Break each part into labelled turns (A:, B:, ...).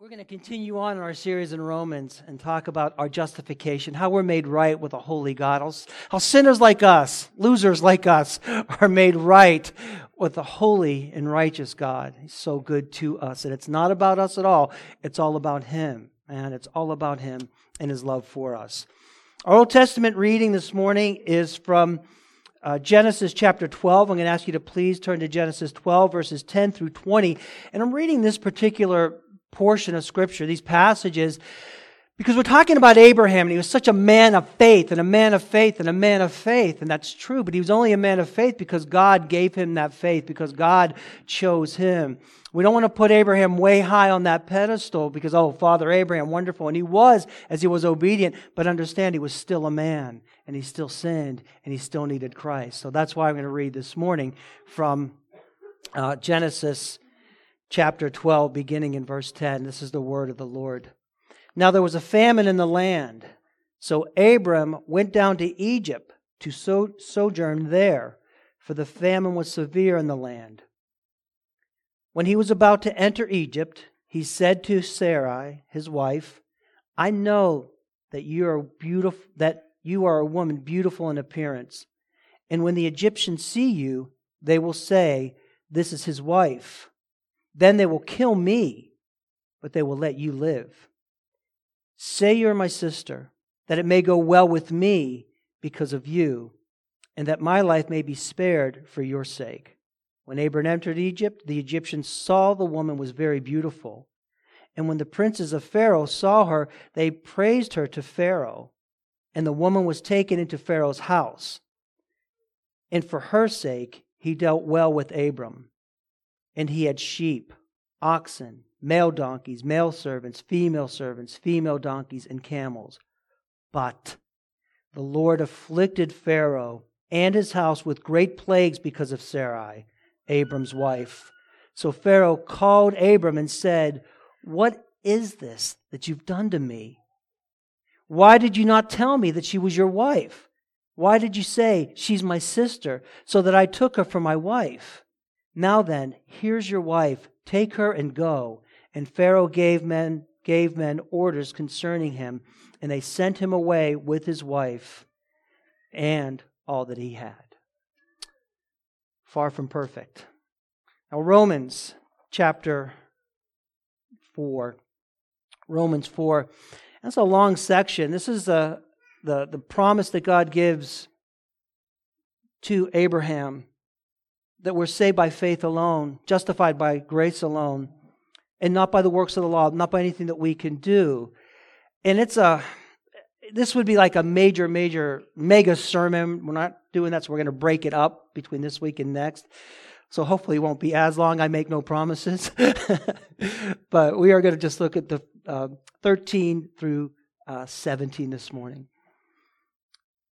A: We're going to continue on in our series in Romans and talk about our justification, how we're made right with a holy God, how sinners like us, losers like us, are made right with a holy and righteous God. He's so good to us. And it's not about us at all, it's all about Him. And it's all about Him and His love for us. Our Old Testament reading this morning is from uh, Genesis chapter 12. I'm going to ask you to please turn to Genesis 12, verses 10 through 20. And I'm reading this particular portion of Scripture, these passages, because we're talking about Abraham, and he was such a man of faith, and a man of faith, and a man of faith, and that's true, but he was only a man of faith because God gave him that faith, because God chose him. We don't want to put Abraham way high on that pedestal because, oh, Father Abraham, wonderful. And he was as he was obedient, but understand he was still a man, and he still sinned, and he still needed Christ. So that's why I'm going to read this morning from uh, Genesis chapter 12, beginning in verse 10. This is the word of the Lord. Now there was a famine in the land. So Abram went down to Egypt to so- sojourn there, for the famine was severe in the land. When he was about to enter Egypt, he said to Sarai, his wife, I know that you are beautiful that you are a woman beautiful in appearance. And when the Egyptians see you, they will say, This is his wife. Then they will kill me, but they will let you live. Say you're my sister, that it may go well with me because of you, and that my life may be spared for your sake. When Abram entered Egypt, the Egyptians saw the woman was very beautiful. And when the princes of Pharaoh saw her, they praised her to Pharaoh. And the woman was taken into Pharaoh's house. And for her sake, he dealt well with Abram. And he had sheep, oxen, male donkeys, male servants, female servants, female donkeys, and camels. But the Lord afflicted Pharaoh and his house with great plagues because of Sarai, Abram's wife. So Pharaoh called Abram and said, What is this that you've done to me? Why did you not tell me that she was your wife? Why did you say, She's my sister, so that I took her for my wife? Now then, here's your wife. Take her and go. And Pharaoh gave men, gave men orders concerning him, and they sent him away with his wife and all that he had. Far from perfect. Now, Romans chapter 4. Romans 4. That's a long section. This is the, the, the promise that God gives to Abraham that we're saved by faith alone, justified by grace alone, and not by the works of the law, not by anything that we can do. And it's a, this would be like a major, major, mega sermon. We're not doing that, so we're going to break it up between this week and next. So hopefully it won't be as long. I make no promises. but we are going to just look at the uh, 13 through uh, 17 this morning.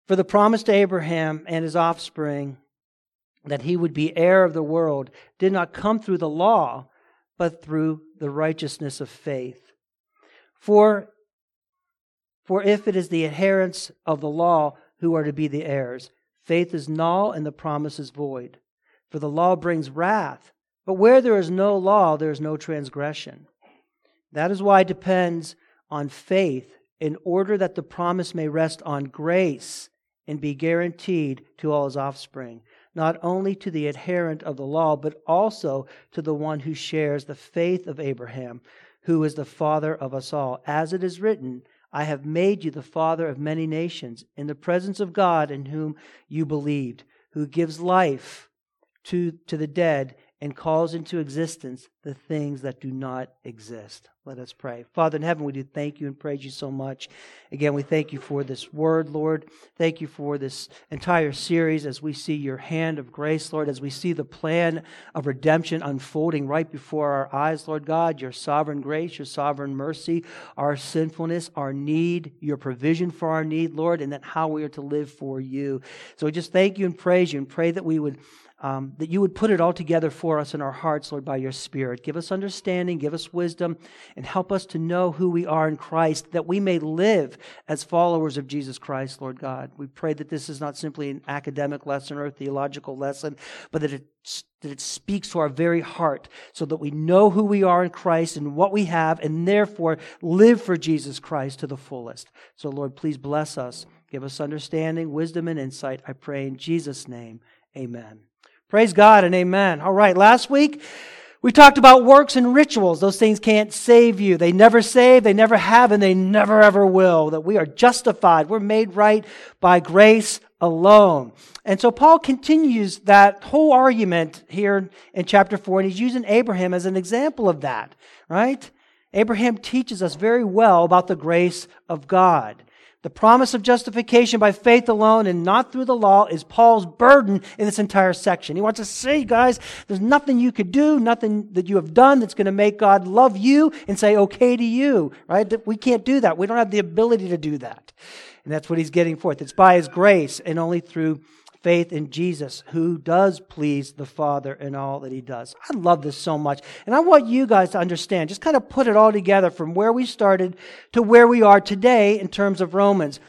A: For the promise to Abraham and his offspring that he would be heir of the world did not come through the law, but through the righteousness of faith. For, for if it is the adherents of the law who are to be the heirs, faith is null and the promise is void. For the law brings wrath, but where there is no law, there is no transgression. That is why it depends on faith in order that the promise may rest on grace and be guaranteed to all his offspring not only to the adherent of the law, but also to the one who shares the faith of Abraham, who is the father of us all. As it is written, I have made you the father of many nations in the presence of God in whom you believed, who gives life to, to the dead and calls into existence the things that do not exist. Let us pray. Father in heaven, we do thank you and praise you so much. Again, we thank you for this word, Lord. Thank you for this entire series as we see your hand of grace, Lord, as we see the plan of redemption unfolding right before our eyes, Lord God, your sovereign grace, your sovereign mercy, our sinfulness, our need, your provision for our need, Lord, and then how we are to live for you. So we just thank you and praise you and pray that we would um, that you would put it all together for us in our hearts, Lord, by your Spirit. Give us understanding, give us wisdom, and help us to know who we are in Christ, that we may live as followers of Jesus Christ, Lord God. We pray that this is not simply an academic lesson or a theological lesson, but that it, that it speaks to our very heart so that we know who we are in Christ and what we have, and therefore live for Jesus Christ to the fullest. So, Lord, please bless us. Give us understanding, wisdom, and insight. I pray in Jesus' name. Amen. Praise God and amen. All right, last week we talked about works and rituals. Those things can't save you. They never save, they never have, and they never ever will. That we are justified. We're made right by grace alone. And so Paul continues that whole argument here in chapter 4, and he's using Abraham as an example of that, right? Abraham teaches us very well about the grace of God. The promise of justification by faith alone and not through the law is Paul's burden in this entire section. He wants to say, guys, there's nothing you could do, nothing that you have done that's going to make God love you and say okay to you, right? We can't do that. We don't have the ability to do that. And that's what he's getting forth. It's by his grace and only through faith in Jesus, who does please the Father in all that he does. I love this so much. And I want you guys to understand, just kind of put it all together from where we started to where we are today in terms of Romans.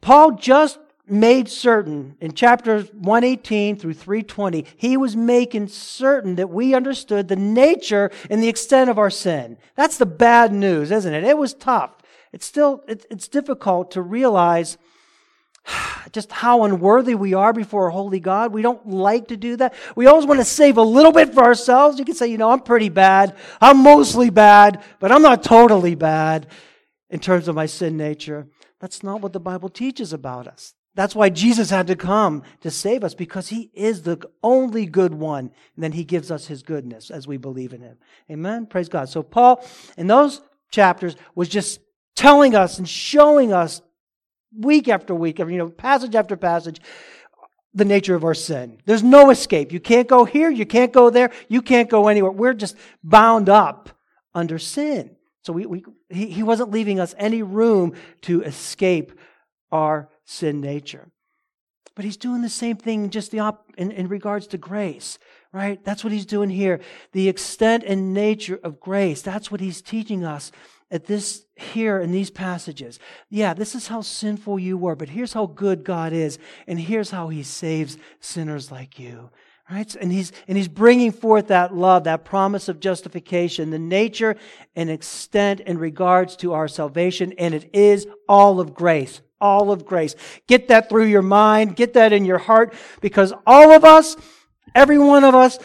A: Paul just made certain in chapters 118 through 320, he was making certain that we understood the nature and the extent of our sin. That's the bad news, isn't it? It was tough. It's still, it's difficult to realize just how unworthy we are before a holy God. We don't like to do that. We always want to save a little bit for ourselves. You can say, you know, I'm pretty bad. I'm mostly bad, but I'm not totally bad in terms of my sin nature. That's not what the Bible teaches about us. That's why Jesus had to come to save us because he is the only good one. And then he gives us his goodness as we believe in him. Amen. Praise God. So Paul in those chapters was just telling us and showing us week after week, you know, passage after passage, the nature of our sin. There's no escape. You can't go here, you can't go there, you can't go anywhere. We're just bound up under sin. So we, we he, he wasn't leaving us any room to escape our sin nature. But he's doing the same thing just the op- in, in regards to grace, right? That's what he's doing here. The extent and nature of grace. That's what he's teaching us at this here in these passages. Yeah, this is how sinful you were, but here's how good God is, and here's how he saves sinners like you. Right? And he's, and he's bringing forth that love, that promise of justification, the nature and extent in regards to our salvation, and it is all of grace. All of grace. Get that through your mind, get that in your heart, because all of us, every one of us,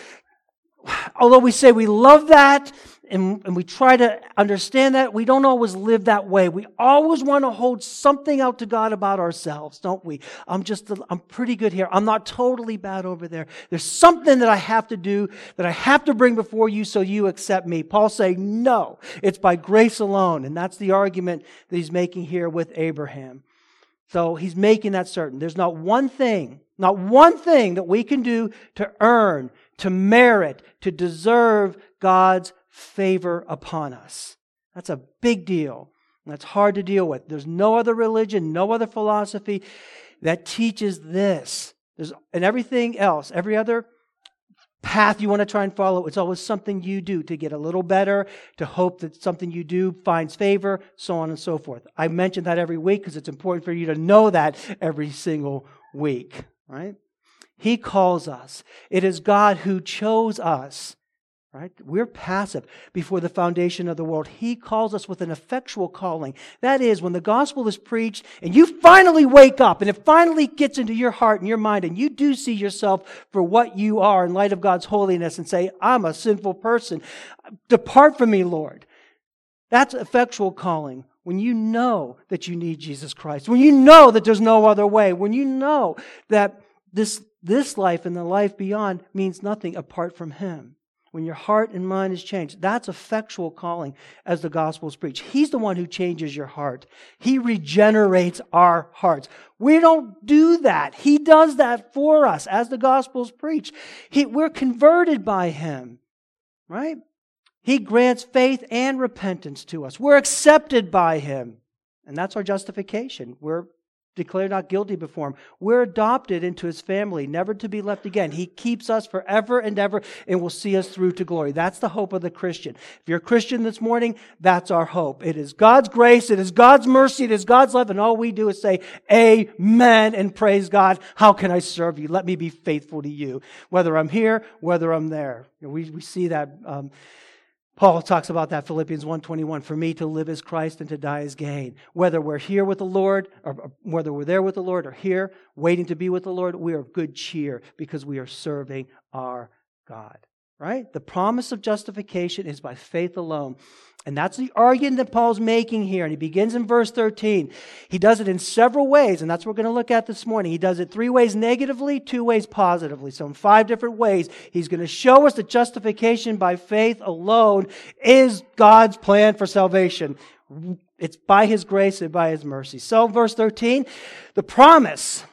A: although we say we love that, and, and we try to understand that, we don't always live that way. We always want to hold something out to God about ourselves, don't we? I'm just, I'm pretty good here. I'm not totally bad over there. There's something that I have to do, that I have to bring before you so you accept me. Paul saying, no, it's by grace alone. And that's the argument that he's making here with Abraham. So he's making that certain. There's not one thing, not one thing that we can do to earn, to merit, to deserve God's favor upon us. That's a big deal. That's hard to deal with. There's no other religion, no other philosophy that teaches this. There's, and everything else, every other path you want to try and follow, it's always something you do to get a little better, to hope that something you do finds favor, so on and so forth. I mention that every week because it's important for you to know that every single week, right? He calls us. It is God who chose us Right? We're passive before the foundation of the world. He calls us with an effectual calling. That is, when the gospel is preached and you finally wake up and it finally gets into your heart and your mind and you do see yourself for what you are in light of God's holiness and say, I'm a sinful person. Depart from me, Lord. That's effectual calling. When you know that you need Jesus Christ, when you know that there's no other way, when you know that this, this life and the life beyond means nothing apart from Him when your heart and mind is changed, that's effectual calling as the gospel is preached. He's the one who changes your heart. He regenerates our hearts. We don't do that. He does that for us as the gospel is preached. He, we're converted by Him, right? He grants faith and repentance to us. We're accepted by Him. And that's our justification. We're declared not guilty before him. We're adopted into his family, never to be left again. He keeps us forever and ever and will see us through to glory. That's the hope of the Christian. If you're a Christian this morning, that's our hope. It is God's grace, it is God's mercy, it is God's love, and all we do is say, Amen, and praise God. How can I serve you? Let me be faithful to you, whether I'm here, whether I'm there. We, we see that. Um, Paul talks about that Philippians 1:21 for me to live as Christ and to die as gain. Whether we're here with the Lord or whether we're there with the Lord or here waiting to be with the Lord, we are of good cheer because we are serving our God. Right? The promise of justification is by faith alone. And that's the argument that Paul's making here. And he begins in verse 13. He does it in several ways, and that's what we're going to look at this morning. He does it three ways negatively, two ways positively. So in five different ways, he's going to show us that justification by faith alone is God's plan for salvation. It's by his grace and by his mercy. So verse 13, the promise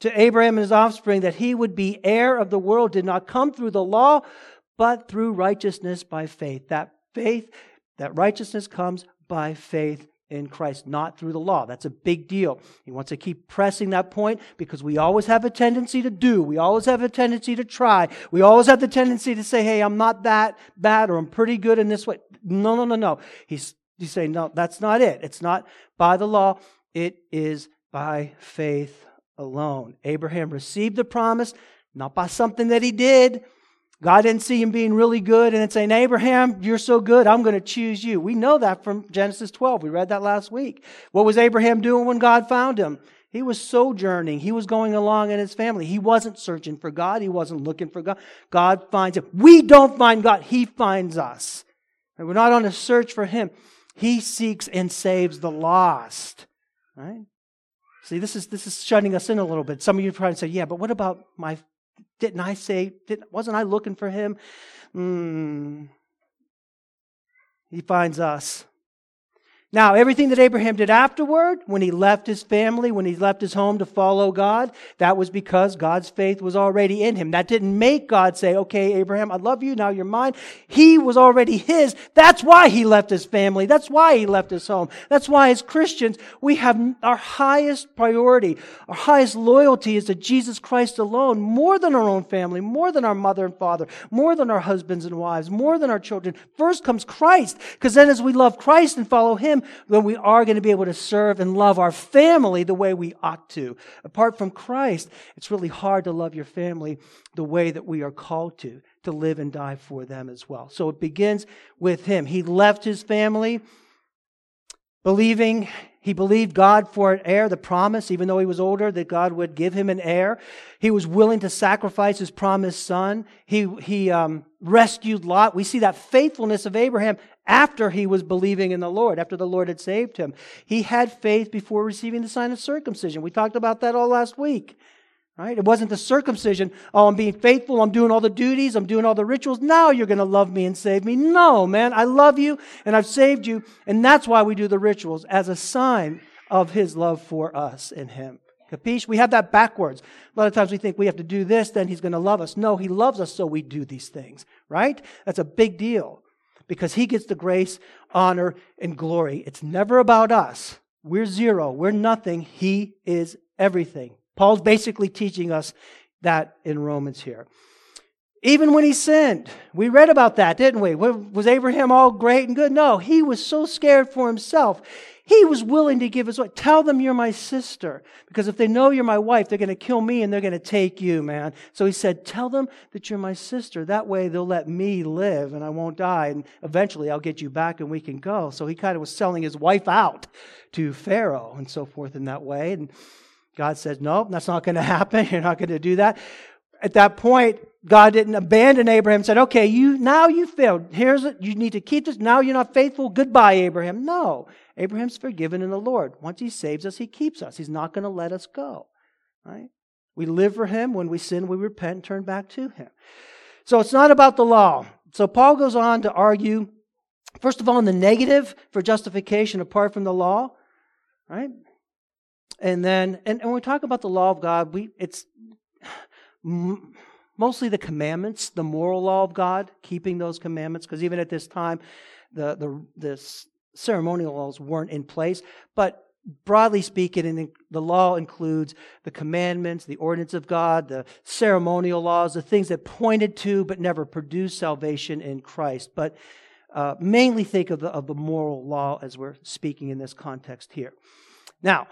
A: to Abraham and his offspring that he would be heir of the world did not come through the law, but through righteousness by faith. That faith that righteousness comes by faith in Christ, not through the law. That's a big deal. He wants to keep pressing that point because we always have a tendency to do. We always have a tendency to try. We always have the tendency to say, hey, I'm not that bad or I'm pretty good in this way. No, no, no, no. He's, he's saying, no, that's not it. It's not by the law. It is by faith alone. Abraham received the promise, not by something that he did, God didn't see him being really good and saying, Abraham, you're so good, I'm going to choose you. We know that from Genesis 12. We read that last week. What was Abraham doing when God found him? He was sojourning. He was going along in his family. He wasn't searching for God. He wasn't looking for God. God finds him. We don't find God. He finds us. And we're not on a search for him. He seeks and saves the lost. Right? See, this is, this is shutting us in a little bit. Some of you probably say, yeah, but what about my didn't I say, didn't, wasn't I looking for him? Mm. He finds us. Now, everything that Abraham did afterward, when he left his family, when he left his home to follow God, that was because God's faith was already in him. That didn't make God say, okay, Abraham, I love you, now you're mine. He was already his. That's why he left his family. That's why he left his home. That's why as Christians, we have our highest priority, our highest loyalty is to Jesus Christ alone, more than our own family, more than our mother and father, more than our husbands and wives, more than our children. First comes Christ, because then as we love Christ and follow him, then we are going to be able to serve and love our family the way we ought to. Apart from Christ, it's really hard to love your family the way that we are called to, to live and die for them as well. So it begins with him. He left his family believing he believed God for an heir, the promise, even though he was older, that God would give him an heir. He was willing to sacrifice his promised son. He, he um, rescued Lot. We see that faithfulness of Abraham after he was believing in the Lord, after the Lord had saved him. He had faith before receiving the sign of circumcision. We talked about that all last week. Right? It wasn't the circumcision. Oh, I'm being faithful. I'm doing all the duties. I'm doing all the rituals. Now you're going to love me and save me. No, man. I love you and I've saved you. And that's why we do the rituals as a sign of his love for us in him. Capiche? We have that backwards. A lot of times we think we have to do this, then he's going to love us. No, he loves us, so we do these things. Right? That's a big deal because he gets the grace, honor, and glory. It's never about us. We're zero. We're nothing. He is everything. Paul's basically teaching us that in Romans here. Even when he sinned, we read about that, didn't we? Was Abraham all great and good? No, he was so scared for himself. He was willing to give his wife. Tell them you're my sister. Because if they know you're my wife, they're going to kill me and they're going to take you, man. So he said, Tell them that you're my sister. That way they'll let me live and I won't die. And eventually I'll get you back and we can go. So he kind of was selling his wife out to Pharaoh and so forth in that way. And God says, Nope, that's not going to happen. You're not going to do that. At that point, God didn't abandon Abraham and said, Okay, you now you failed. Here's it. You need to keep this. Now you're not faithful. Goodbye, Abraham. No. Abraham's forgiven in the Lord. Once he saves us, he keeps us. He's not going to let us go. Right? We live for him. When we sin, we repent and turn back to him. So it's not about the law. So Paul goes on to argue, first of all, in the negative for justification apart from the law. Right? And then, and, and when we talk about the law of God, we, it's mostly the commandments, the moral law of God, keeping those commandments, because even at this time, the, the, the ceremonial laws weren't in place. But broadly speaking, the law includes the commandments, the ordinance of God, the ceremonial laws, the things that pointed to but never produced salvation in Christ. But uh, mainly think of the, of the moral law as we're speaking in this context here. Now,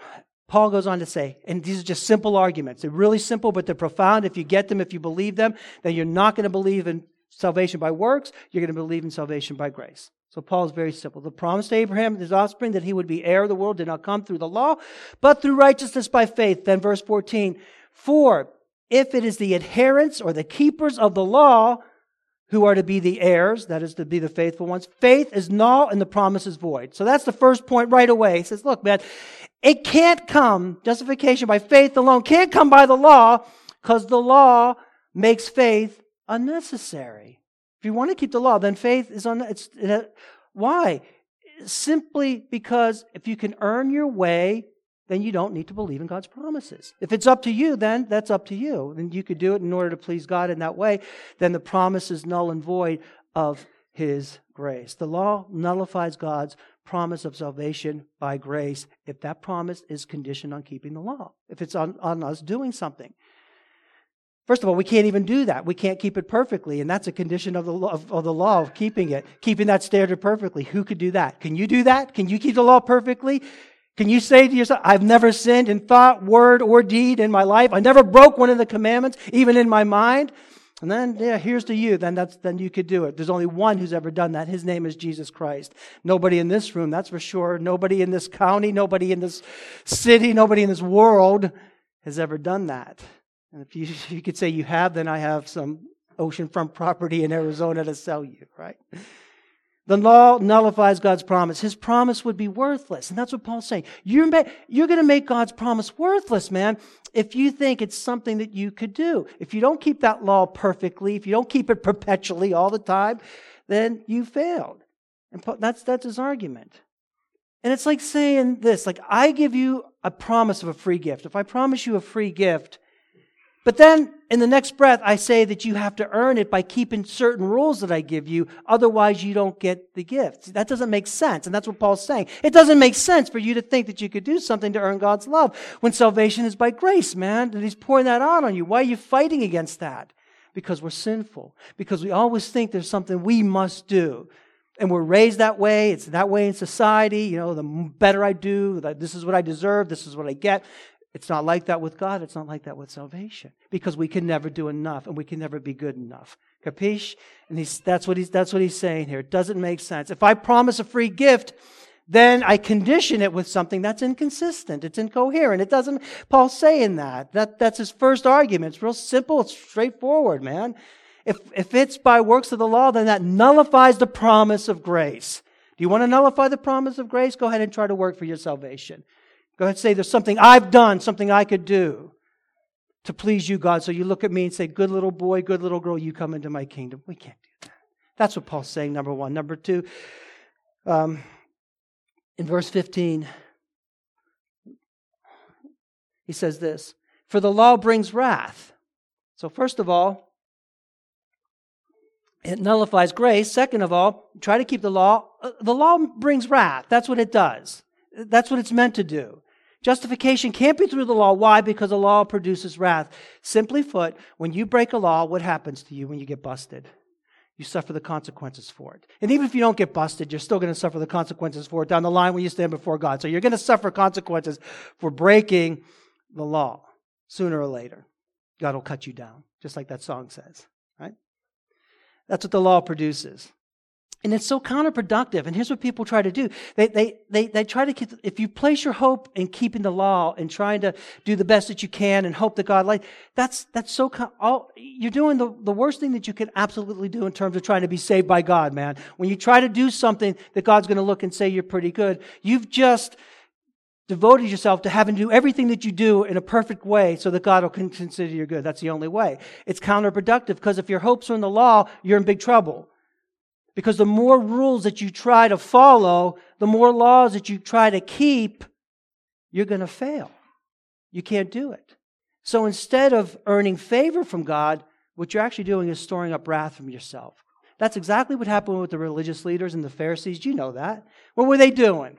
A: Paul goes on to say, and these are just simple arguments. They're really simple, but they're profound. If you get them, if you believe them, then you're not going to believe in salvation by works. You're going to believe in salvation by grace. So Paul is very simple. The promise to Abraham and his offspring that he would be heir of the world did not come through the law, but through righteousness by faith. Then verse 14. For if it is the adherents or the keepers of the law who are to be the heirs, that is to be the faithful ones, faith is null and the promise is void. So that's the first point right away. He says, look, man, it can't come, justification by faith alone can't come by the law because the law makes faith unnecessary. If you want to keep the law, then faith is on. It's it, why? Simply because if you can earn your way, then you don't need to believe in God's promises. If it's up to you, then that's up to you. And you could do it in order to please God in that way. Then the promise is null and void of His grace. The law nullifies God's promise of salvation by grace if that promise is conditioned on keeping the law, if it's on, on us doing something. First of all, we can't even do that. We can't keep it perfectly, and that's a condition of the, of, of the law of keeping it, keeping that standard perfectly. Who could do that? Can you do that? Can you keep the law perfectly? Can you say to yourself, I've never sinned in thought, word, or deed in my life. I never broke one of the commandments, even in my mind. And then, yeah, here's to you. Then that's, then you could do it. There's only one who's ever done that. His name is Jesus Christ. Nobody in this room, that's for sure. Nobody in this county, nobody in this city, nobody in this world has ever done that. And if you, you could say you have, then I have some oceanfront property in Arizona to sell you, right? The law nullifies God's promise. His promise would be worthless. And that's what Paul's saying. You're, you're going to make God's promise worthless, man, if you think it's something that you could do. If you don't keep that law perfectly, if you don't keep it perpetually all the time, then you failed. And that's, that's his argument. And it's like saying this, like, I give you a promise of a free gift. If I promise you a free gift, but then in the next breath, I say that you have to earn it by keeping certain rules that I give you. Otherwise, you don't get the gift. That doesn't make sense. And that's what Paul's saying. It doesn't make sense for you to think that you could do something to earn God's love when salvation is by grace, man. And he's pouring that out on you. Why are you fighting against that? Because we're sinful. Because we always think there's something we must do. And we're raised that way. It's that way in society. You know, the better I do, this is what I deserve, this is what I get. It's not like that with God. It's not like that with salvation because we can never do enough and we can never be good enough. Capiche? And he's, that's, what he's, that's what he's saying here. It doesn't make sense. If I promise a free gift, then I condition it with something that's inconsistent. It's incoherent. It doesn't, Paul's saying that. that that's his first argument. It's real simple. It's straightforward, man. If, if it's by works of the law, then that nullifies the promise of grace. Do you want to nullify the promise of grace? Go ahead and try to work for your salvation. Go ahead and say there's something I've done, something I could do to please you, God. So you look at me and say, Good little boy, good little girl, you come into my kingdom. We can't do that. That's what Paul's saying, number one. Number two, um, in verse 15, he says this For the law brings wrath. So, first of all, it nullifies grace. Second of all, try to keep the law. Uh, the law brings wrath. That's what it does. That's what it's meant to do. Justification can't be through the law. Why? Because the law produces wrath. Simply put, when you break a law, what happens to you when you get busted? You suffer the consequences for it. And even if you don't get busted, you're still going to suffer the consequences for it down the line when you stand before God. So you're going to suffer consequences for breaking the law sooner or later. God will cut you down, just like that song says, right? That's what the law produces. And it's so counterproductive. And here's what people try to do. They, they, they, they try to keep, if you place your hope in keeping the law and trying to do the best that you can and hope that God like, that's, that's so, all, you're doing the, the worst thing that you can absolutely do in terms of trying to be saved by God, man. When you try to do something that God's going to look and say you're pretty good, you've just devoted yourself to having to do everything that you do in a perfect way so that God will consider you good. That's the only way. It's counterproductive because if your hopes are in the law, you're in big trouble. Because the more rules that you try to follow, the more laws that you try to keep, you're going to fail. You can't do it. So instead of earning favor from God, what you're actually doing is storing up wrath from yourself. That's exactly what happened with the religious leaders and the Pharisees. You know that. What were they doing?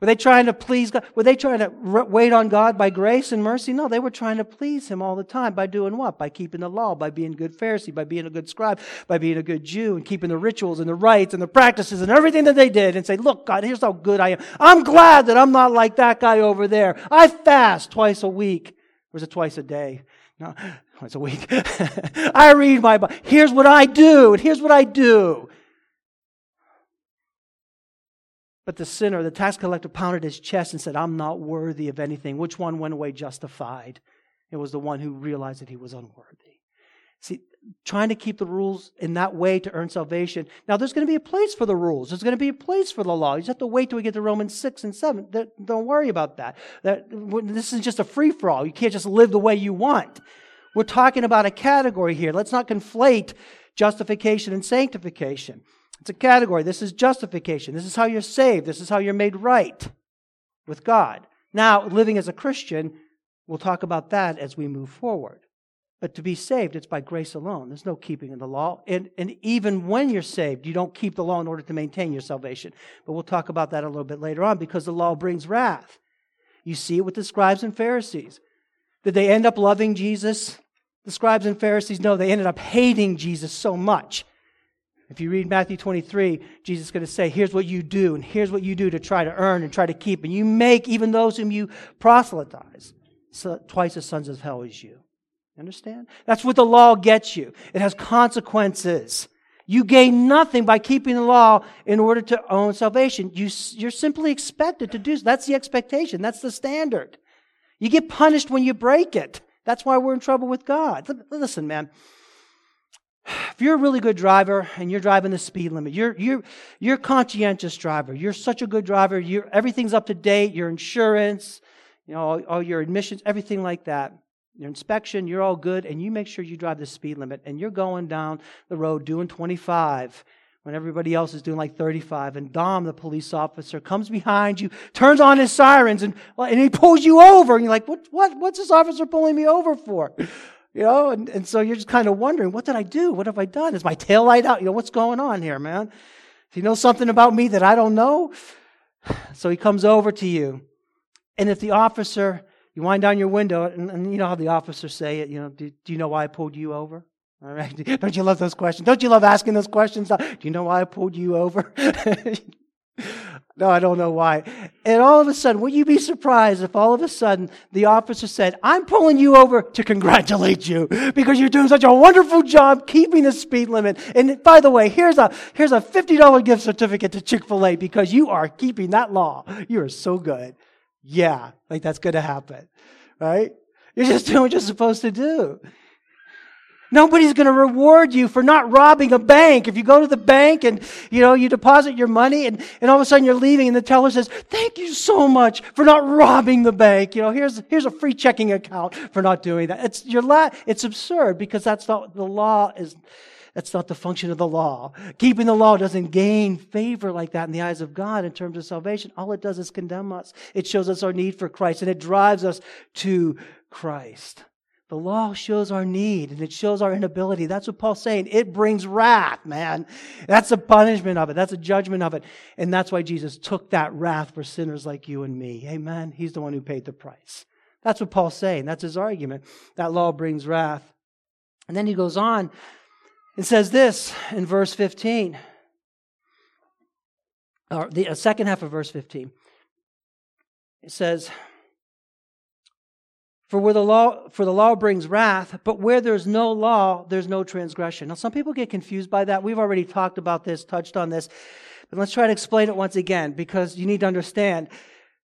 A: Were they trying to please God? Were they trying to wait on God by grace and mercy? No, they were trying to please Him all the time by doing what? By keeping the law, by being a good Pharisee, by being a good scribe, by being a good Jew, and keeping the rituals and the rites and the practices and everything that they did and say, Look, God, here's how good I am. I'm glad that I'm not like that guy over there. I fast twice a week. Or was it twice a day? No, twice a week. I read my Bible. Here's what I do, and here's what I do. But the sinner, the tax collector, pounded his chest and said, I'm not worthy of anything. Which one went away justified? It was the one who realized that he was unworthy. See, trying to keep the rules in that way to earn salvation. Now, there's going to be a place for the rules. There's going to be a place for the law. You just have to wait till we get to Romans 6 and 7. Don't worry about that. this is just a free for all. You can't just live the way you want. We're talking about a category here. Let's not conflate justification and sanctification. It's a category. This is justification. This is how you're saved. This is how you're made right with God. Now, living as a Christian, we'll talk about that as we move forward. But to be saved, it's by grace alone. There's no keeping of the law. And, and even when you're saved, you don't keep the law in order to maintain your salvation. But we'll talk about that a little bit later on because the law brings wrath. You see it with the scribes and Pharisees. Did they end up loving Jesus? The scribes and Pharisees, no, they ended up hating Jesus so much if you read Matthew 23, Jesus is going to say, here's what you do, and here's what you do to try to earn and try to keep. And you make even those whom you proselytize twice as sons of hell as you. Understand? That's what the law gets you. It has consequences. You gain nothing by keeping the law in order to own salvation. You, you're simply expected to do so. That's the expectation. That's the standard. You get punished when you break it. That's why we're in trouble with God. Listen, man if you're a really good driver and you're driving the speed limit, you're, you're, you're a conscientious driver. You're such a good driver. You're, everything's up to date. Your insurance, you know, all, all your admissions, everything like that. Your inspection, you're all good, and you make sure you drive the speed limit, and you're going down the road doing 25 when everybody else is doing like 35. And Dom, the police officer, comes behind you, turns on his sirens, and, and he pulls you over. And you're like, what, what, what's this officer pulling me over for? You know, and, and so you're just kind of wondering, what did I do? What have I done? Is my tail light out? You know, what's going on here, man? Do you know something about me that I don't know? So he comes over to you. And if the officer, you wind down your window, and, and you know how the officers say it, you know, do, do you know why I pulled you over? All right. Don't you love those questions? Don't you love asking those questions? Do you know why I pulled you over? No, I don't know why. And all of a sudden, would you be surprised if all of a sudden the officer said, I'm pulling you over to congratulate you because you're doing such a wonderful job keeping the speed limit. And by the way, here's a, here's a $50 gift certificate to Chick-fil-A because you are keeping that law. You are so good. Yeah, like that's going to happen, right? You're just doing what you're supposed to do. Nobody's going to reward you for not robbing a bank. If you go to the bank and, you know, you deposit your money and, and all of a sudden you're leaving and the teller says, thank you so much for not robbing the bank. You know, here's, here's a free checking account for not doing that. It's, your la- it's absurd because that's not, the law is, that's not the function of the law. Keeping the law doesn't gain favor like that in the eyes of God in terms of salvation. All it does is condemn us. It shows us our need for Christ and it drives us to Christ. The law shows our need and it shows our inability. That's what Paul's saying. It brings wrath, man. That's a punishment of it. That's a judgment of it. And that's why Jesus took that wrath for sinners like you and me. Amen. He's the one who paid the price. That's what Paul's saying. That's his argument. That law brings wrath. And then he goes on and says this in verse 15, or the uh, second half of verse 15. It says, for where the law, for the law brings wrath, but where there's no law, there's no transgression. Now, some people get confused by that. We've already talked about this, touched on this, but let's try to explain it once again because you need to understand.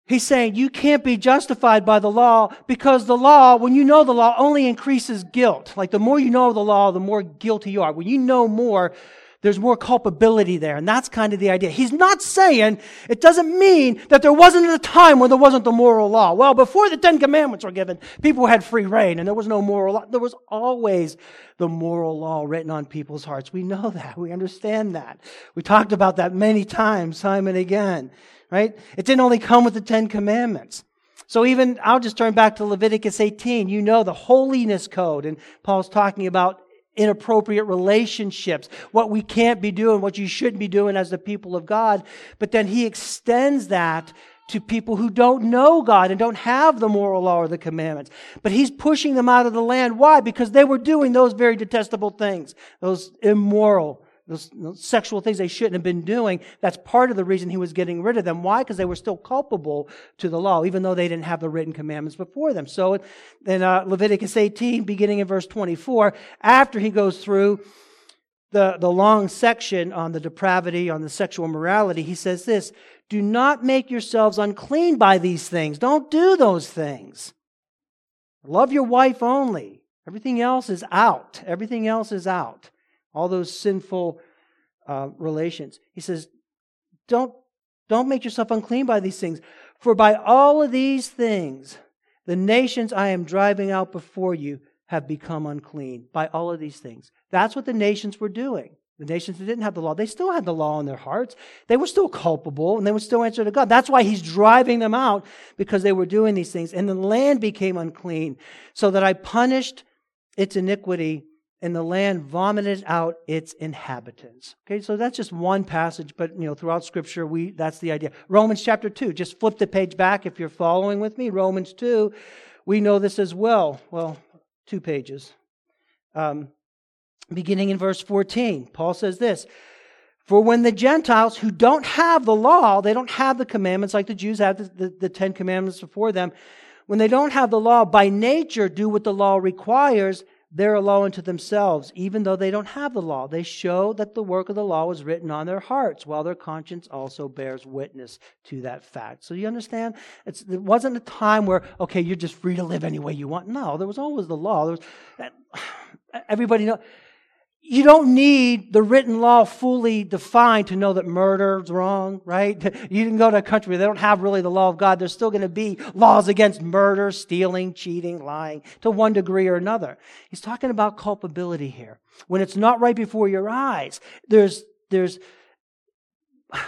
A: He's saying you can't be justified by the law because the law, when you know the law, only increases guilt. Like the more you know the law, the more guilty you are. When you know more, there's more culpability there. And that's kind of the idea. He's not saying it doesn't mean that there wasn't a time when there wasn't the moral law. Well, before the Ten Commandments were given, people had free reign and there was no moral law. There was always the moral law written on people's hearts. We know that. We understand that. We talked about that many times, time and again, right? It didn't only come with the Ten Commandments. So even, I'll just turn back to Leviticus 18. You know the holiness code, and Paul's talking about inappropriate relationships, what we can't be doing, what you shouldn't be doing as the people of God. But then he extends that to people who don't know God and don't have the moral law or the commandments. But he's pushing them out of the land. Why? Because they were doing those very detestable things, those immoral, those, sexual things they shouldn't have been doing. That's part of the reason he was getting rid of them. Why? Because they were still culpable to the law, even though they didn't have the written commandments before them. So in uh, Leviticus 18, beginning in verse 24, after he goes through the, the long section on the depravity, on the sexual morality, he says this Do not make yourselves unclean by these things. Don't do those things. Love your wife only. Everything else is out. Everything else is out. All those sinful uh, relations. He says, don't, don't make yourself unclean by these things. For by all of these things, the nations I am driving out before you have become unclean by all of these things. That's what the nations were doing. The nations that didn't have the law, they still had the law in their hearts. They were still culpable and they would still answer to God. That's why he's driving them out because they were doing these things. And the land became unclean so that I punished its iniquity and the land vomited out its inhabitants. Okay, so that's just one passage, but you know, throughout scripture, we that's the idea. Romans chapter 2, just flip the page back if you're following with me. Romans 2, we know this as well. Well, two pages. Um, beginning in verse 14, Paul says this For when the Gentiles who don't have the law, they don't have the commandments like the Jews have the, the, the Ten Commandments before them, when they don't have the law, by nature do what the law requires, they're a law unto themselves, even though they don't have the law. They show that the work of the law was written on their hearts, while their conscience also bears witness to that fact. So you understand? It's, it wasn't a time where, okay, you're just free to live any way you want. No, there was always the law. There was, everybody know you don't need the written law fully defined to know that murder is wrong, right? You can go to a country where they don't have really the law of God. There's still going to be laws against murder, stealing, cheating, lying to one degree or another. He's talking about culpability here. When it's not right before your eyes, there's, there's,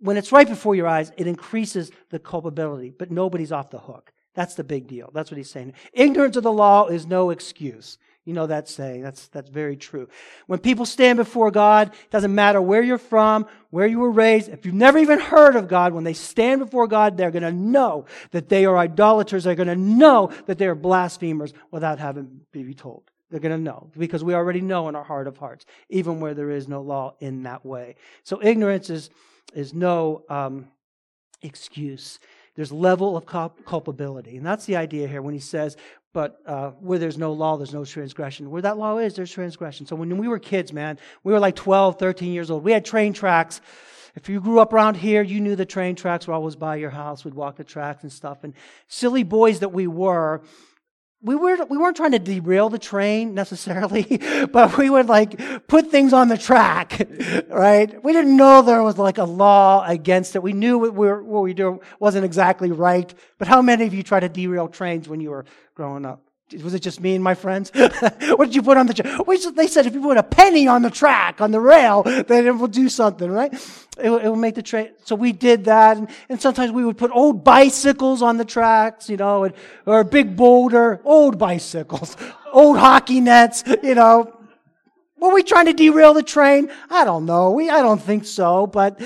A: when it's right before your eyes, it increases the culpability, but nobody's off the hook. That's the big deal. That's what he's saying. Ignorance of the law is no excuse. You know that saying. That's, that's very true. When people stand before God, it doesn't matter where you're from, where you were raised, if you've never even heard of God, when they stand before God, they're going to know that they are idolaters. They're going to know that they are blasphemers without having to be told. They're going to know because we already know in our heart of hearts, even where there is no law in that way. So ignorance is, is no um, excuse. There's level of culpability. And that's the idea here when he says, but uh, where there's no law, there's no transgression. Where that law is, there's transgression. So when we were kids, man, we were like 12, 13 years old. We had train tracks. If you grew up around here, you knew the train tracks were always by your house. We'd walk the tracks and stuff. And silly boys that we were, we weren't, we weren't trying to derail the train necessarily, but we would like put things on the track, right? We didn't know there was like a law against it. We knew what we were, what we were wasn't exactly right. But how many of you tried to derail trains when you were growing up? Was it just me and my friends? what did you put on the track? They said if you put a penny on the track, on the rail, then it will do something, right? It will, it will make the train. So we did that. And, and, sometimes we would put old bicycles on the tracks, you know, and, or a big boulder, old bicycles, old hockey nets, you know. Were we trying to derail the train? I don't know. We, I don't think so. But,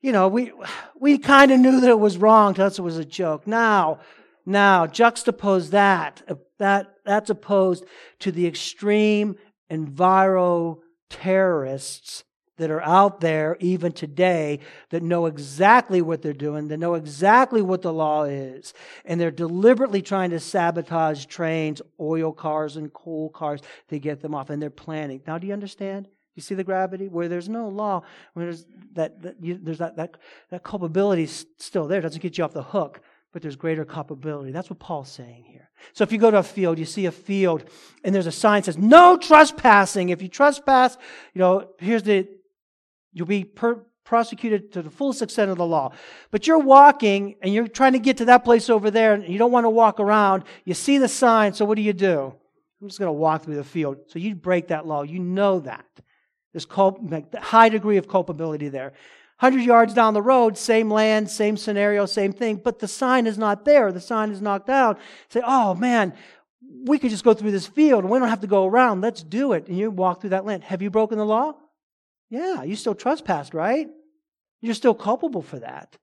A: you know, we, we kind of knew that it was wrong. That's it was a joke. Now, now, juxtapose that. That that's opposed to the extreme enviro terrorists that are out there even today that know exactly what they're doing, that know exactly what the law is, and they're deliberately trying to sabotage trains, oil cars, and coal cars to get them off, and they're planning. Now, do you understand? You see the gravity? Where there's no law, where there's that, that you, there's that, that, that culpability still there. It doesn't get you off the hook but there's greater culpability. That's what Paul's saying here. So if you go to a field, you see a field, and there's a sign that says, no trespassing. If you trespass, you know, here's the, you'll be per, prosecuted to the fullest extent of the law. But you're walking, and you're trying to get to that place over there, and you don't want to walk around. You see the sign, so what do you do? I'm just going to walk through the field. So you break that law. You know that. There's cul- high degree of culpability there. 100 yards down the road, same land, same scenario, same thing, but the sign is not there. The sign is knocked out. Say, oh man, we could just go through this field and we don't have to go around. Let's do it. And you walk through that land. Have you broken the law? Yeah, you still trespassed, right? You're still culpable for that.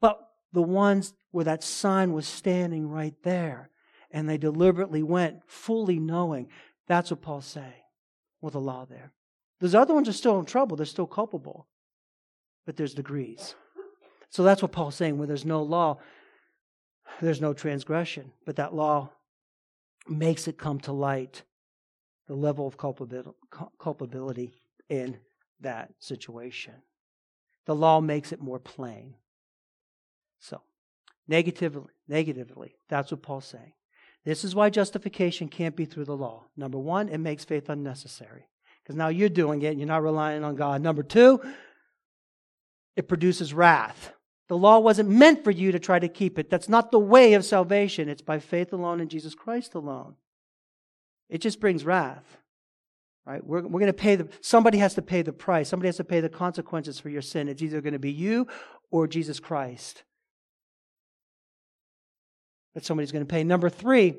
A: But the ones where that sign was standing right there. And they deliberately went, fully knowing that's what Paul's saying with the law there. Those other ones are still in trouble, they're still culpable. But there's degrees. So that's what Paul's saying. Where there's no law, there's no transgression. But that law makes it come to light the level of culpability in that situation. The law makes it more plain. So, negatively, negatively, that's what Paul's saying. This is why justification can't be through the law. Number one, it makes faith unnecessary. Because now you're doing it and you're not relying on God. Number two, it produces wrath. The law wasn't meant for you to try to keep it. That's not the way of salvation. It's by faith alone in Jesus Christ alone. It just brings wrath. Right? We're, we're going to pay the, somebody has to pay the price. Somebody has to pay the consequences for your sin. It's either going to be you or Jesus Christ. That somebody's going to pay. Number three,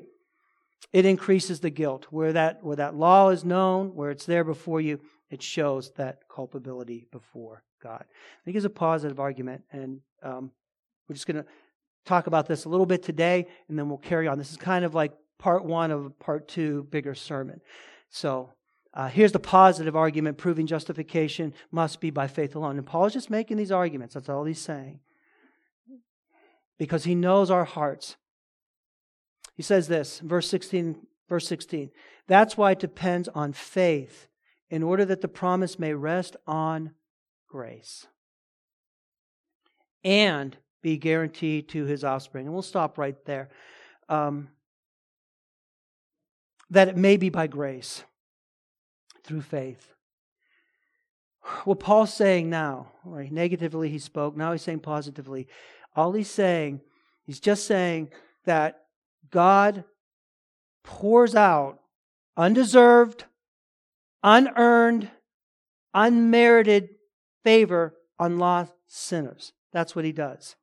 A: it increases the guilt. Where that, where that law is known, where it's there before you, it shows that culpability before God. I think it's a positive argument, and um, we're just going to talk about this a little bit today, and then we'll carry on. This is kind of like part one of part two bigger sermon. So uh, here's the positive argument proving justification must be by faith alone. And Paul's just making these arguments. That's all he's saying. Because he knows our hearts. He says this, verse 16, verse 16. That's why it depends on faith in order that the promise may rest on grace and be guaranteed to his offspring. And we'll stop right there. Um, that it may be by grace through faith. What Paul's saying now, right? Negatively he spoke, now he's saying positively. All he's saying, he's just saying that God pours out undeserved, unearned, unmerited favor on lost sinners. That's what he does.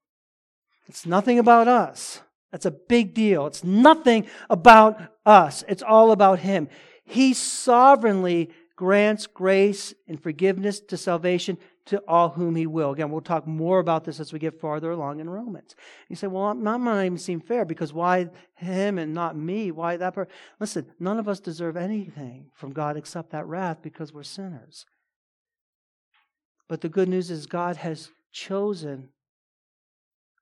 A: It's nothing about us. That's a big deal. It's nothing about us. It's all about him. He sovereignly grants grace and forgiveness to salvation to all whom he will. Again, we'll talk more about this as we get farther along in Romans. You say, well, that might even seem fair because why him and not me? Why that person? Listen, none of us deserve anything from God except that wrath because we're sinners. But the good news is God has chosen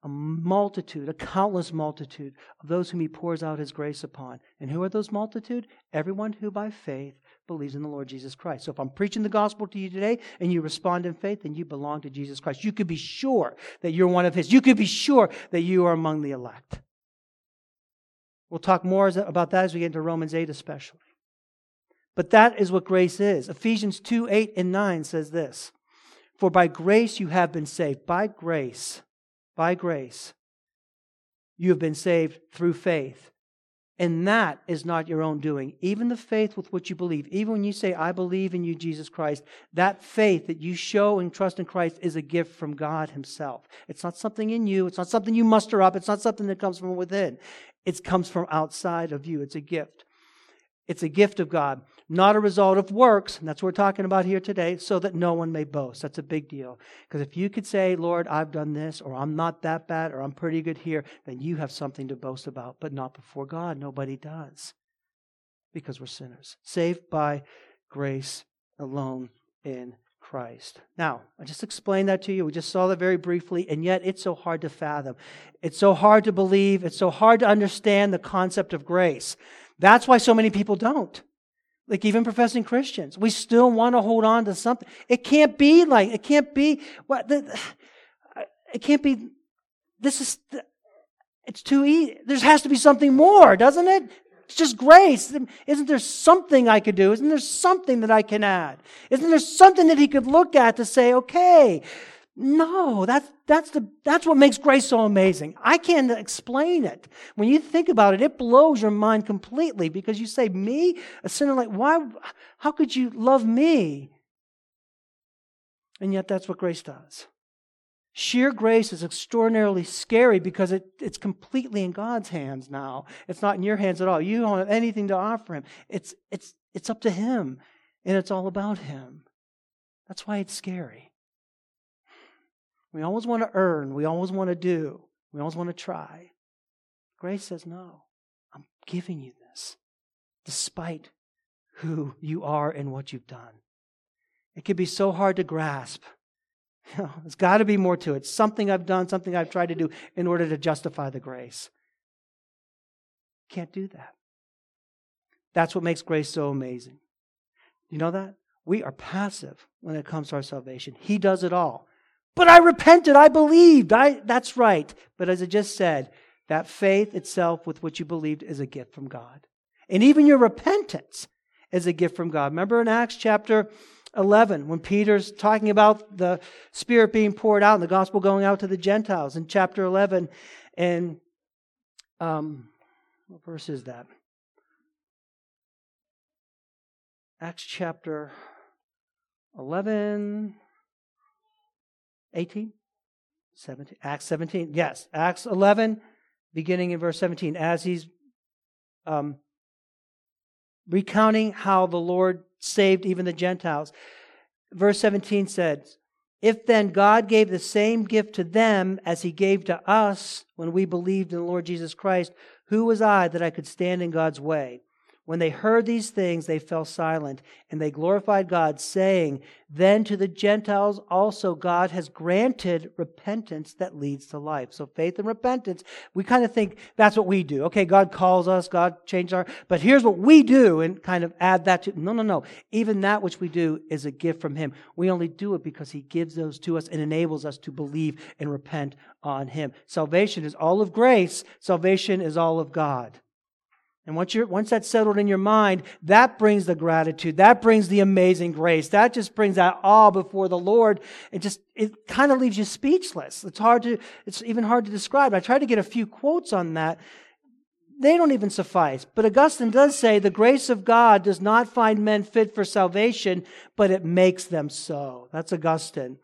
A: a multitude, a countless multitude of those whom he pours out his grace upon. And who are those multitude? Everyone who by faith believes in the Lord Jesus Christ. So if I'm preaching the gospel to you today and you respond in faith, then you belong to Jesus Christ. You could be sure that you're one of his. You could be sure that you are among the elect. We'll talk more about that as we get into Romans 8 especially. But that is what grace is. Ephesians 2 8 and 9 says this For by grace you have been saved. By grace by grace. You have been saved through faith. And that is not your own doing. Even the faith with which you believe, even when you say, I believe in you, Jesus Christ, that faith that you show and trust in Christ is a gift from God Himself. It's not something in you. It's not something you muster up. It's not something that comes from within. It comes from outside of you. It's a gift. It's a gift of God, not a result of works. And that's what we're talking about here today, so that no one may boast. That's a big deal. Because if you could say, Lord, I've done this, or I'm not that bad, or I'm pretty good here, then you have something to boast about, but not before God. Nobody does. Because we're sinners. Saved by grace alone in Christ. Now, I just explained that to you. We just saw that very briefly, and yet it's so hard to fathom. It's so hard to believe. It's so hard to understand the concept of grace. That's why so many people don't. Like even professing Christians, we still want to hold on to something. It can't be like it can't be what the, it can't be. This is it's too easy. There has to be something more, doesn't it? It's just grace. Isn't there something I could do? Isn't there something that I can add? Isn't there something that he could look at to say, okay, no, that's, that's, the, that's what makes grace so amazing. I can't explain it. When you think about it, it blows your mind completely because you say, Me, a sinner like, why, how could you love me? And yet that's what grace does. Sheer grace is extraordinarily scary because it, it's completely in God's hands now. It's not in your hands at all. You don't have anything to offer Him. It's, it's, it's up to Him, and it's all about Him. That's why it's scary. We always want to earn. We always want to do. We always want to try. Grace says, No, I'm giving you this despite who you are and what you've done. It can be so hard to grasp. You know, there's got to be more to it. Something I've done, something I've tried to do in order to justify the grace. Can't do that. That's what makes grace so amazing. You know that? We are passive when it comes to our salvation. He does it all. But I repented, I believed. I that's right. But as I just said, that faith itself with which you believed is a gift from God. And even your repentance is a gift from God. Remember in Acts chapter 11 when Peter's talking about the Spirit being poured out and the gospel going out to the Gentiles in chapter 11 and um, what verse is that? Acts chapter 11, 18, 17, Acts 17. Yes, Acts 11, beginning in verse 17, as he's um, recounting how the Lord saved even the Gentiles. Verse 17 says, If then God gave the same gift to them as he gave to us when we believed in the Lord Jesus Christ, who was I that I could stand in God's way? When they heard these things, they fell silent, and they glorified God, saying, Then to the Gentiles also God has granted repentance that leads to life. So faith and repentance, we kind of think that's what we do. Okay, God calls us, God changed our, but here's what we do, and kind of add that to, no, no, no. Even that which we do is a gift from Him. We only do it because He gives those to us and enables us to believe and repent on Him. Salvation is all of grace, salvation is all of God. And once, you're, once that's settled in your mind, that brings the gratitude. That brings the amazing grace. That just brings that awe before the Lord. It just, it kind of leaves you speechless. It's hard to, it's even hard to describe. I tried to get a few quotes on that. They don't even suffice. But Augustine does say the grace of God does not find men fit for salvation, but it makes them so. That's Augustine.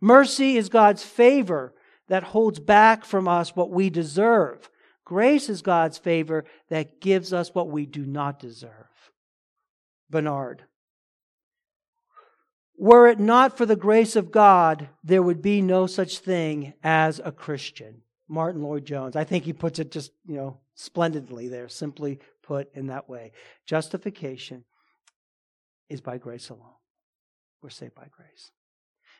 A: Mercy is God's favor that holds back from us what we deserve. Grace is God's favor that gives us what we do not deserve. Bernard. Were it not for the grace of God, there would be no such thing as a Christian. Martyn Lloyd-Jones. I think he puts it just, you know, splendidly there, simply put in that way. Justification is by grace alone. We're saved by grace.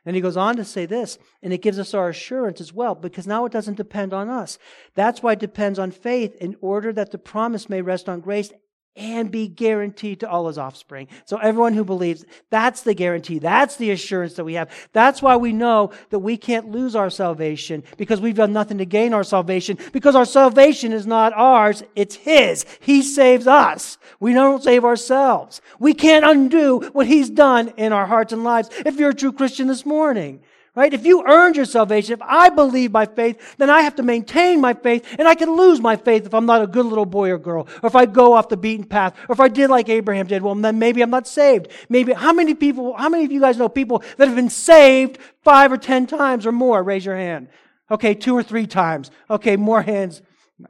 A: And he goes on to say this, and it gives us our assurance as well, because now it doesn't depend on us. That's why it depends on faith in order that the promise may rest on grace and be guaranteed to all his offspring. So everyone who believes, that's the guarantee. That's the assurance that we have. That's why we know that we can't lose our salvation because we've done nothing to gain our salvation because our salvation is not ours. It's his. He saves us. We don't save ourselves. We can't undo what he's done in our hearts and lives if you're a true Christian this morning. Right? If you earned your salvation, if I believe by faith, then I have to maintain my faith, and I can lose my faith if I'm not a good little boy or girl, or if I go off the beaten path, or if I did like Abraham did, well, then maybe I'm not saved. Maybe, how many people, how many of you guys know people that have been saved five or ten times or more? Raise your hand. Okay, two or three times. Okay, more hands.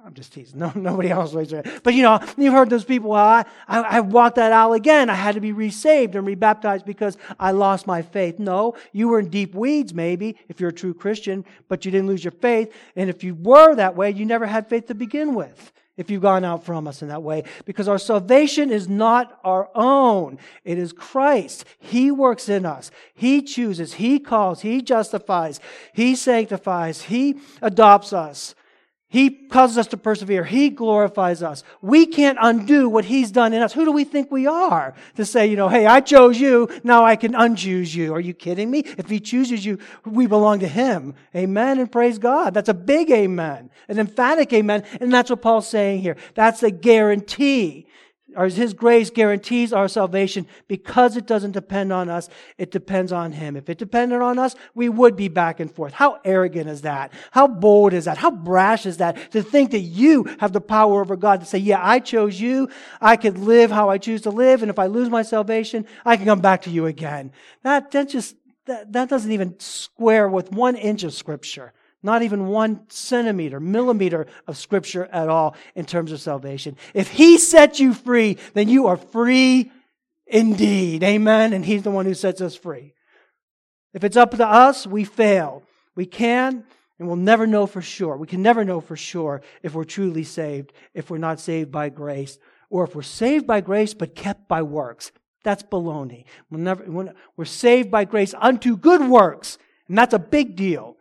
A: I'm just teasing. No, nobody else hand. But you know, you've heard those people, well, I, I, I walked that aisle again. I had to be resaved and rebaptized because I lost my faith. No, you were in deep weeds maybe, if you're a true Christian, but you didn't lose your faith. And if you were that way, you never had faith to begin with. If you've gone out from us in that way, because our salvation is not our own. It is Christ. He works in us. He chooses. He calls. He justifies. He sanctifies. He adopts us. He causes us to persevere. He glorifies us. We can't undo what He's done in us. Who do we think we are to say, you know, hey, I chose you, now I can unchoose you? Are you kidding me? If He chooses you, we belong to Him. Amen and praise God. That's a big amen, an emphatic amen. And that's what Paul's saying here. That's a guarantee or his grace guarantees our salvation because it doesn't depend on us. It depends on him. If it depended on us, we would be back and forth. How arrogant is that? How bold is that? How brash is that to think that you have the power over God to say, yeah, I chose you. I could live how I choose to live. And if I lose my salvation, I can come back to you again. That, that just, that, that doesn't even square with one inch of scripture. Not even one centimeter, millimeter of scripture at all in terms of salvation. If He set you free, then you are free indeed. Amen. And He's the one who sets us free. If it's up to us, we fail. We can And we'll never know for sure. We can never know for sure if we're truly saved, if we're not saved by grace, or if we're saved by grace but kept by works. That's baloney. We'll never, we're saved by grace unto good works. And that's a big deal.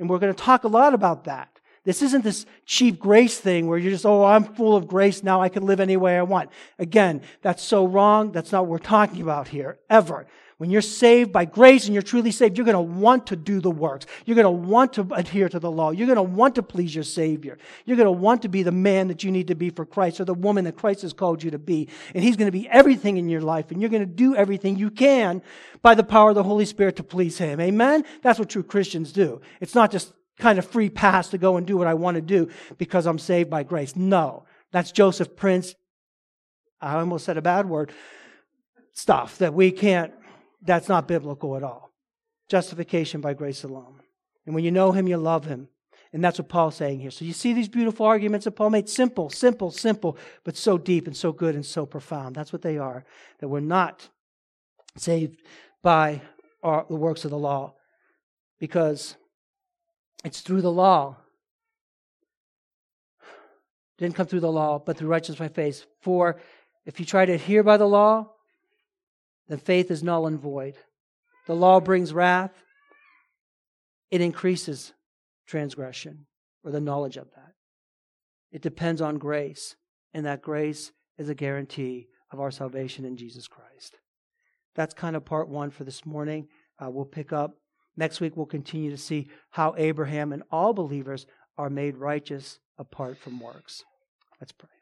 A: And we're going to talk a lot about that. This isn't this cheap grace thing where you're just, oh, I'm full of grace now. I can live any way I want. Again, that's so wrong. That's not what we're talking about here, ever. When you're saved by grace and you're truly saved, you're going to want to do the works. You're going to want to adhere to the law. You're going to want to please your Savior. You're going to want to be the man that you need to be for Christ or the woman that Christ has called you to be. And He's going to be everything in your life. And you're going to do everything you can by the power of the Holy Spirit to please Him. Amen? That's what true Christians do. It's not just kind of free pass to go and do what I want to do because I'm saved by grace. No. That's Joseph Prince. I almost said a bad word. Stuff that we can't that's not biblical at all. Justification by grace alone. And when you know him, you love him. And that's what Paul's saying here. So you see these beautiful arguments that Paul made? Simple, simple, simple, but so deep and so good and so profound. That's what they are. That we're not saved by our, the works of the law because it's through the law. Didn't come through the law, but through righteousness by faith. For if you try to adhere by the law, then faith is null and void. The law brings wrath, it increases transgression or the knowledge of that. It depends on grace, and that grace is a guarantee of our salvation in Jesus Christ. That's kind of part one for this morning. Uh, we'll pick up next week. We'll continue to see how Abraham and all believers are made righteous apart from works. Let's pray.